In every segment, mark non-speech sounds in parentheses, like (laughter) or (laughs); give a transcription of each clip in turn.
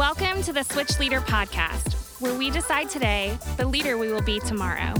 Welcome to the Switch Leader Podcast, where we decide today the leader we will be tomorrow.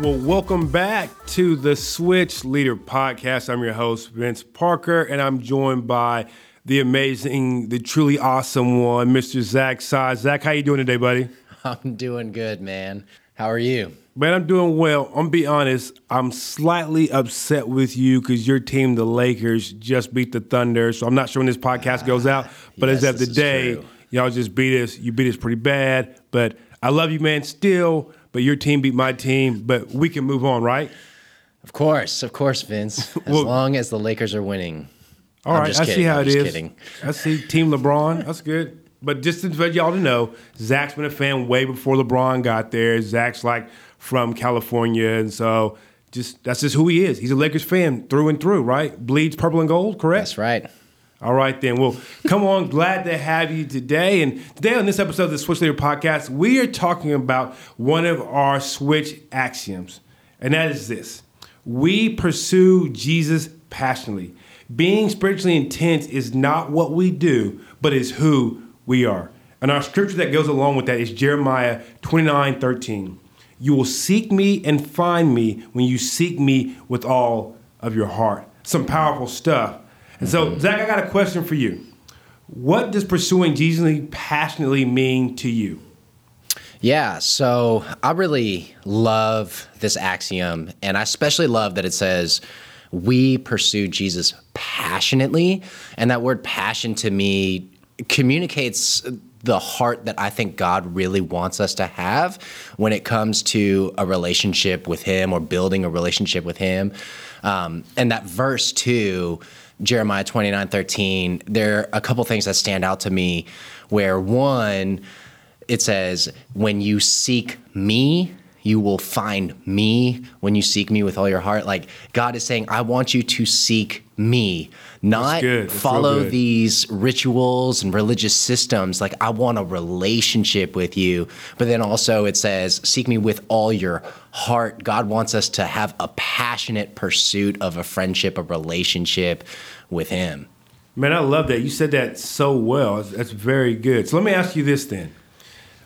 Well, welcome back to the Switch Leader Podcast. I'm your host, Vince Parker, and I'm joined by the amazing, the truly awesome one, Mr. Zac Tsai. Zac, how you doing today, buddy? I'm doing good, man. How are you? Man, I'm doing well. I'm gonna be honest. I'm slightly upset with you because your team, the Lakers, just beat the Thunder. So I'm not sure when this podcast goes out. But yes, as of is today, y'all just beat us. You beat us pretty bad. But I love you, man. Still, but your team beat my team. But we can move on, right? Of course, of course, Vince. (laughs) As Well- long as the Lakers are winning. All right, I see how I'm it is. kidding. I see Team LeBron. That's good. But just to let y'all to know, Zac's been a fan way before LeBron got there. Zac's like from California, and so just that's just who he is. He's a Lakers fan through and through, right? Bleeds purple and gold, correct? That's right. All right, then. Well, come on. (laughs) Glad to have you today. And today on this episode of the Switch Leader Podcast, we are talking about one of our Switch axioms, and that is this We pursue Jesus passionately. Being spiritually intense is not what we do, but is who we are. And our scripture that goes along with that is Jeremiah 29 13. You will seek me and find me when you seek me with all of your heart. Some powerful stuff. And so, mm-hmm. Zach, I got a question for you. What does pursuing Jesus passionately mean to you? Yeah, so I really love this axiom, and I especially love that it says, we pursue Jesus passionately. And that word passion to me communicates the heart that I think God really wants us to have when it comes to a relationship with Him or building a relationship with Him. Um, and that verse, too, Jeremiah 29 13, there are a couple things that stand out to me where one, it says, When you seek me, you will find me when you seek me with all your heart. Like God is saying, I want you to seek me, not good. That's real follow these rituals and religious systems. Like I want a relationship with you. But then also it says, seek me with all your heart. God wants us to have a passionate pursuit of a friendship, a relationship with Him. Man, I love that. You said that so well. That's very good. So let me ask you this then.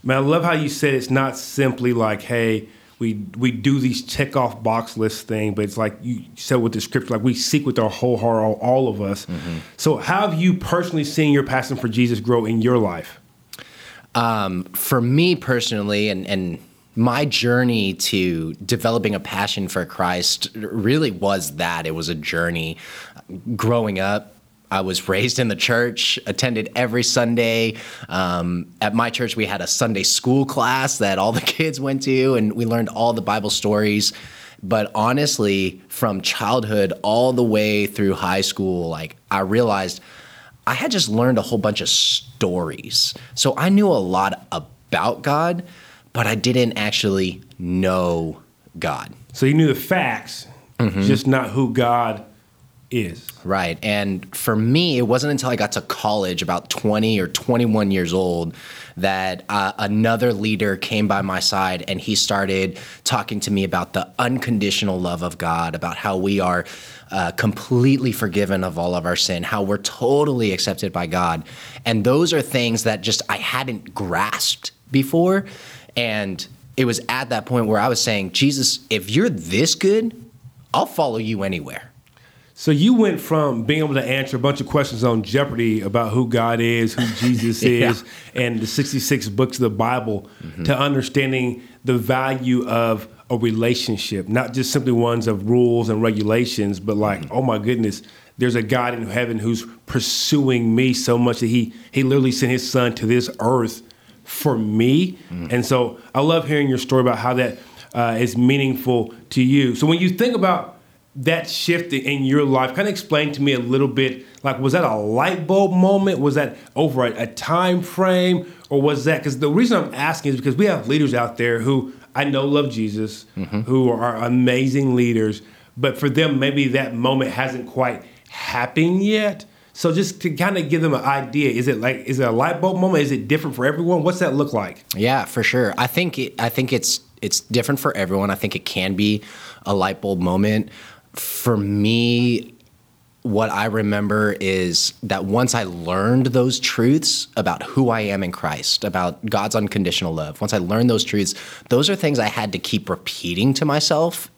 Man, I love how you said it's not simply like, hey, we we do these check off box list thing, but it's like you said with the scripture, like we seek with our whole heart, all, all of us. Mm-hmm. So how have you personally seen your passion for Jesus grow in your life? Um, for me personally and and my journey to developing a passion for Christ really was that it was a journey growing up I was raised in the church, attended every Sunday. Um, at my church, we had a Sunday school class that all the (laughs) kids went to, and we learned all the Bible stories. But honestly, from childhood all the way through high school, like I realized I had just learned a whole bunch of stories. So I knew a lot about God, but I didn't actually know God. So you knew the facts, just not who God is. Right. And for me, it wasn't until I got to college, about 20 or 21 years old, that uh, another leader came by my side and he started talking to me about the unconditional love of God, about how we are uh, completely forgiven of all of our sin, how we're totally accepted by God. And those are things that just I hadn't grasped before. And it was at that point where I was saying, Jesus, if you're this good, I'll follow you anywhere. So you went from being able to answer a bunch of questions on Jeopardy about who God is, who Jesus (laughs) Yeah. is, and the 66 books of the Bible mm-hmm. to understanding the value of a relationship, not just simply ones of rules and regulations, but like, mm-hmm. oh my goodness, there's a God in heaven who's pursuing me so much that he he literally sent his son to this earth for me. Mm-hmm. And so I love hearing your story about how that uh, is meaningful to you. So when you think about that shift in your life, kind of explain to me a little bit. Like, was that a light bulb moment? Was that over a, a time frame, or was that? Because the reason I'm asking is because we have leaders out there who I know love Jesus, mm-hmm. who are amazing leaders, but for them, maybe that moment hasn't quite happened yet. So just to kind of give them an idea, is it like is it a light bulb moment? Is it different for everyone? What's that look like? Yeah, for sure. I think it, I think it's it's different for everyone. I think it can be a light bulb moment. For me, what I remember is that once I learned those truths about who I am in Christ, about God's unconditional love, once I learned those truths, those are things I had to keep repeating to myself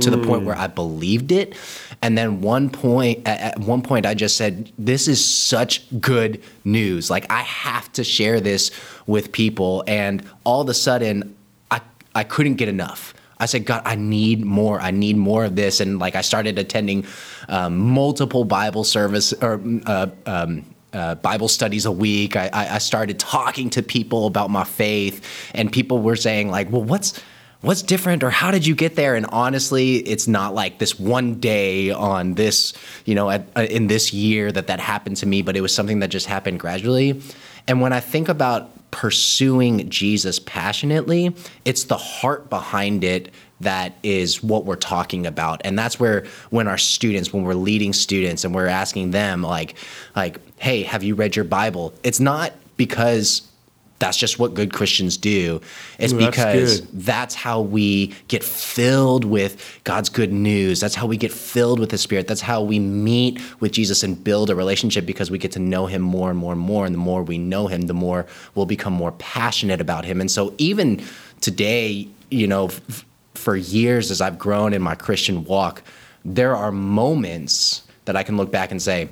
to the point mm. where I believed it. And then one point at, one point I just said, This is such good news. Like I have to share this with people. And all of a sudden I I couldn't get enough. I said, God, I need more. I need more of this. And like I started attending um, multiple Bible service or uh, um, uh, Bible studies a week. I, I started talking to people about my faith, and people were saying like, "Well, what's what's different or how did you get there and honestly it's not like this one day on this you know at, uh, in this year that that happened to me but it was something that just happened gradually and when i think about pursuing jesus passionately it's the heart behind it that is what we're talking about. And that's where when our students when we're leading students and we're asking them like like hey have you read your bible? It's not because that's just what good Christians do. It's Ooh, because that's, that's, how we get filled with God's good news. That's how we get filled with the Spirit. That's how we meet with Jesus and build a relationship because we get to know Him more and more and more. And the more we know Him, the more we'll become more passionate about Him. And so, even today, you know, f- for years as I've grown in my Christian walk, there are moments that I can look back and say,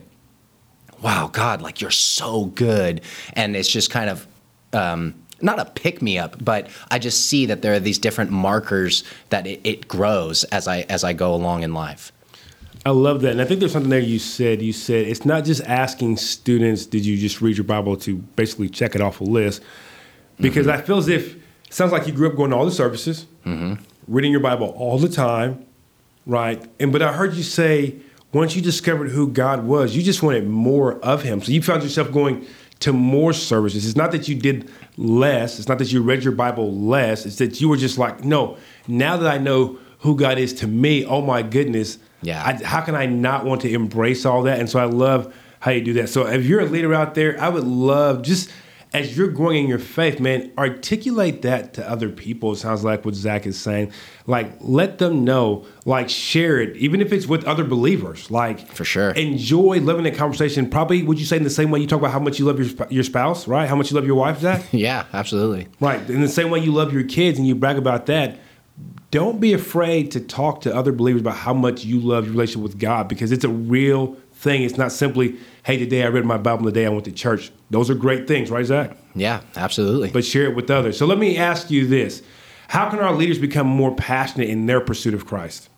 wow, God, like you're so good. And it's just kind of um, not a pick me up, but I just see that there are these different markers that it, it, grows as I as I go along in life. I love that, and I think there's something there you said. You said it's not just asking students, "Did you just read your Bible?" to basically check it off a list, because mm-hmm. I feel as if it sounds like you grew up going to all the services, mm-hmm. reading your Bible all the time, right? And but I heard you say once you discovered who God was, you just wanted more of Him. So you found yourself going to more services. It's not that you did less. It's not that you read your Bible less. It's that you were just like, no, now that I know who God is to me, oh my goodness, yeah. I, how can I not want to embrace all that? And so I love how you do that. So if you're a leader out there, I would love just – as you're growing in your faith, man, articulate that to other people. It sounds like what Zac is saying. Like, let them know, like, share it, even if it's with other believers. Like, for sure, enjoy living that conversation. Probably, would you say in the same way you talk about how much you love your your spouse, right? How much you love your wife, Zac? (laughs) yeah, absolutely. Right. In the same way you love your kids and you brag about that. Don't be afraid to talk to other believers about how much you love your relationship with God because it's a real thing. It's not simply, hey, today I read my Bible, the day I went to church. Those are great things, right, Zac? Yeah, absolutely. But share it with others. So let me ask you this How can our leaders become more passionate in their pursuit of Christ?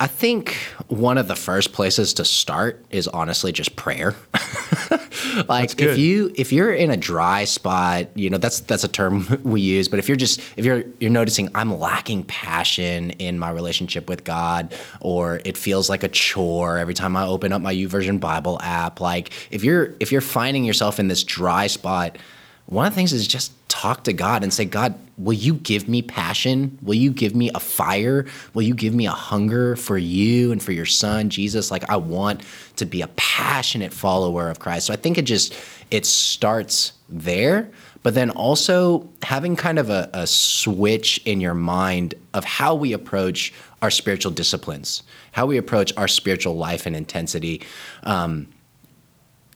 I think one of the first places to start is honestly just prayer. (laughs) (laughs) like if you if you're in a dry spot, you know that's that's a term (laughs) we use. But if you're just if you're you're noticing I'm lacking passion in my relationship with God, or it feels like a chore every time I open up my YouVersion Bible app. Like if you're if you're finding yourself in this dry spot, one of the things is just talk to God and say, God, will you give me passion? Will you give me a fire? Will you give me a hunger for you and for your son, Jesus? Like I want to be a passionate follower of Christ. So I think it just it starts there, but then also having kind of a, a switch in your mind of how we approach our spiritual disciplines, how we approach our spiritual life and intensity. Um,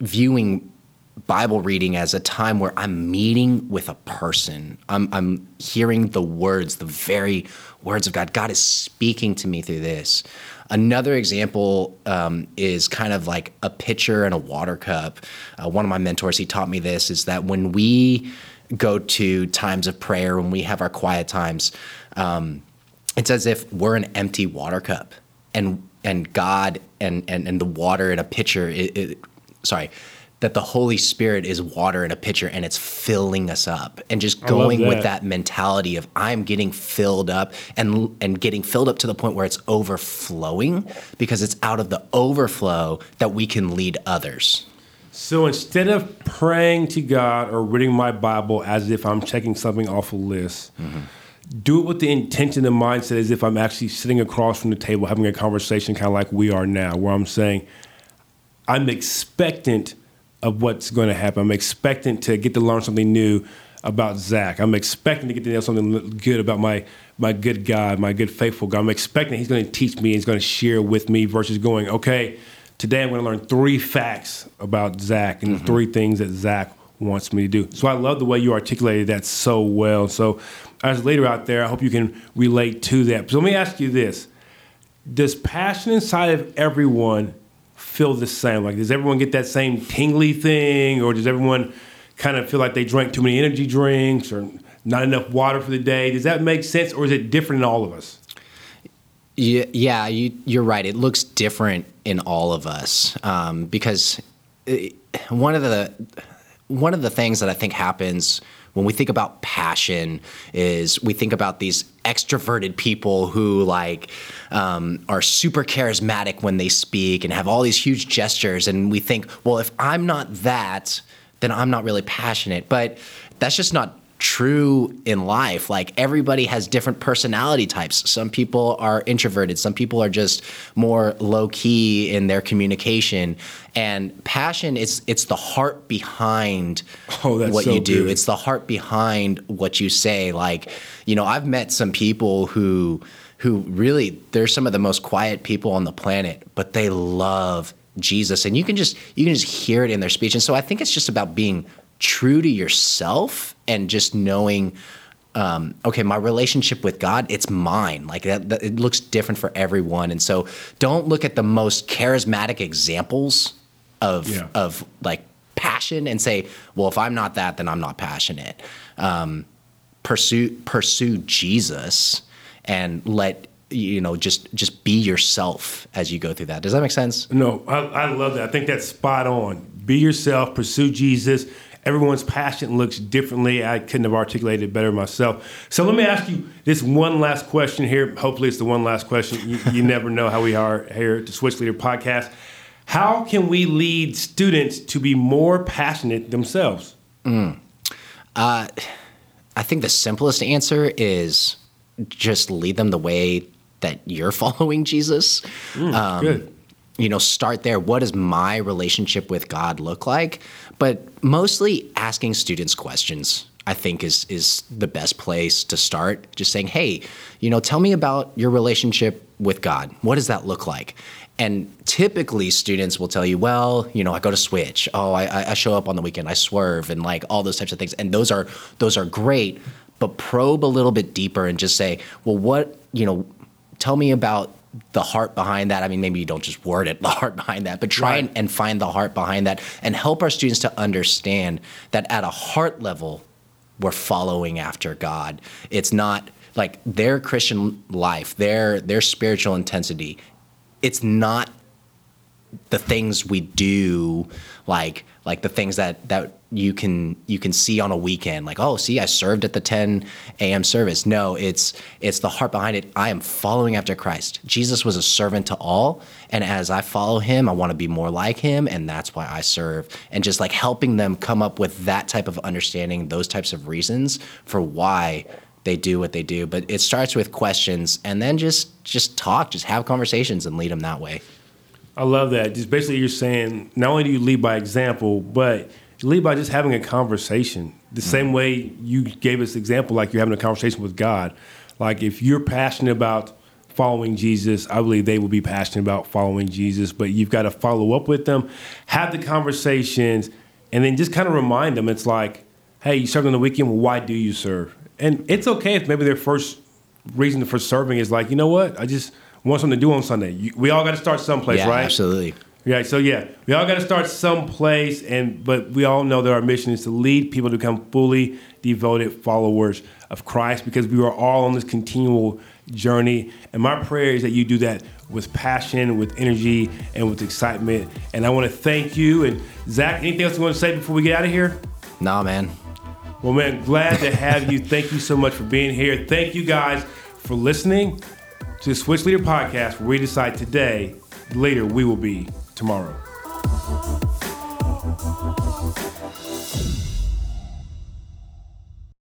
viewing Bible reading as a time where I'm meeting with a person. I'm, I'm hearing the words, the very words of God. God is speaking to me through this. Another example um, is kind of like a pitcher and a water cup. Uh, one of my mentors, he taught me this, is that when we go to times of prayer, when we have our quiet times, um, it's as if we're an empty water cup and and God and and, and the water in a pitcher, it, it, sorry, that the Holy Spirit is water in a pitcher and it's filling us up and just going that. with that mentality of I'm getting filled up and and getting filled up to the point where it's overflowing because it's out of the overflow that we can lead others. So instead of praying to God or reading my Bible as if I'm checking something off a list, mm-hmm. do it with the intention and mindset as if I'm actually sitting across from the table having a conversation kind of like we are now, where I'm saying, I'm expectant of what's going to happen. I'm expecting to get to learn something new about Zac. I'm expecting to get to know something good about my my good God, my good faithful God. I'm expecting He's going to teach me, He's going to share with me versus going, okay, today I'm going to learn three facts about Zac and mm-hmm. three things that Zac wants me to do. So I love the way you articulated that so well. So as a leader out there, I hope you can relate to that. So let me ask you this. Does passion inside of everyone feel the same? Like, does everyone get that same tingly thing, or does everyone kind of feel like they drank too many energy drinks or not enough water for the day? Does that make sense, or is it different in all of us? Yeah, yeah you, are right. It looks different in all of us um, because it, one of the one of the things that I think happens when we think about passion is we think about these extroverted people who like um, are super charismatic when they speak and have all these huge gestures. And we think well if i'm not that then i'm not really passionate. But that's just not true in life. Like everybody has different personality types. Some people are introverted, some people are just more low key in their communication. And passion it's it's the heart behind oh, what so you do. Good. It's the heart behind what you say. Like, you know, I've met some people who who really they're some of the most quiet people on the planet, but they love Jesus and you can just you can just hear it in their speech. And so I think it's just about being true to yourself and just knowing um, okay, my relationship with God, it's mine. Like that, that, it looks different for everyone. And so don't look at the most charismatic examples of, yeah. of like passion and say, well, if I'm not that, then I'm not passionate. Um, pursue, pursue Jesus and let, you know, just, just be yourself as you go through that. Does that make sense? No, I, I love that. I think that's spot on. Be yourself, pursue Jesus everyone's passion looks differently. I couldn't have articulated it better myself. So let me ask you this one last question here. Hopefully, it's the one last question. You, you (laughs) never know how we are here at the Switch Leader podcast. How can we lead students to be more passionate themselves? Mm. Uh, I think the simplest answer is just lead them the way that you're (laughs) following Jesus. Mm, um, good you know, start there. What does my relationship with God look like? But mostly asking students questions. I think is is the best place to start. Just saying, hey, you know, tell me about your relationship with God. What does that look like? And typically, students will tell you, well, you know, I go to Switch. Oh, I, I show up on the weekend. I swerve, and like all those types of things. And those are those are great. But probe a little bit deeper and just say, well, what you know, tell me about the heart behind that. I mean, maybe you don't just word it, (laughs) the heart behind that, but try right. and, and find the heart behind that and help our students to understand that at a heart level, we're following after God. It's not like their Christian life, their their spiritual intensity. It's not the things we do like like the things that that you can you can see on a weekend like oh see i served at the 10 a.m service. No it's it's the heart behind it. I am following after christ. Jesus was a servant to all and as i follow him i want to be more like him and that's why i serve. And just like helping them come up with that type of understanding those types of reasons for why they do what they do. But it starts with questions and then just just talk just have conversations and lead them that way. I love that. Just basically, you're saying not only do you lead by example, but lead by just having a conversation. The mm-hmm. same way you gave us example, like you're having a conversation with God. Like if you're passionate about following Jesus, I believe they will be passionate about following Jesus. But you've got to follow up with them, have the conversations, and then just kind of remind them. It's like, hey, you serve on the weekend. Well, why do you serve? And it's okay if maybe their first reason for serving is like, you know what, I just want something to do on Sunday. You, we all got to start someplace, yeah, right? Absolutely. Yeah. So yeah, we all got to start someplace, and but we all know that our mission is to lead people to become fully devoted followers of Christ, because we are all on this continual journey. And my prayer is that you do that with passion, with energy, and with excitement. And I want to thank you. And Zac, anything else you want to say before we get out of here? Nah, man. Well, man, glad to have you. Thank you so much for being here. Thank you guys for listening to the Switch Leader podcast, where we decide today, later we will be tomorrow.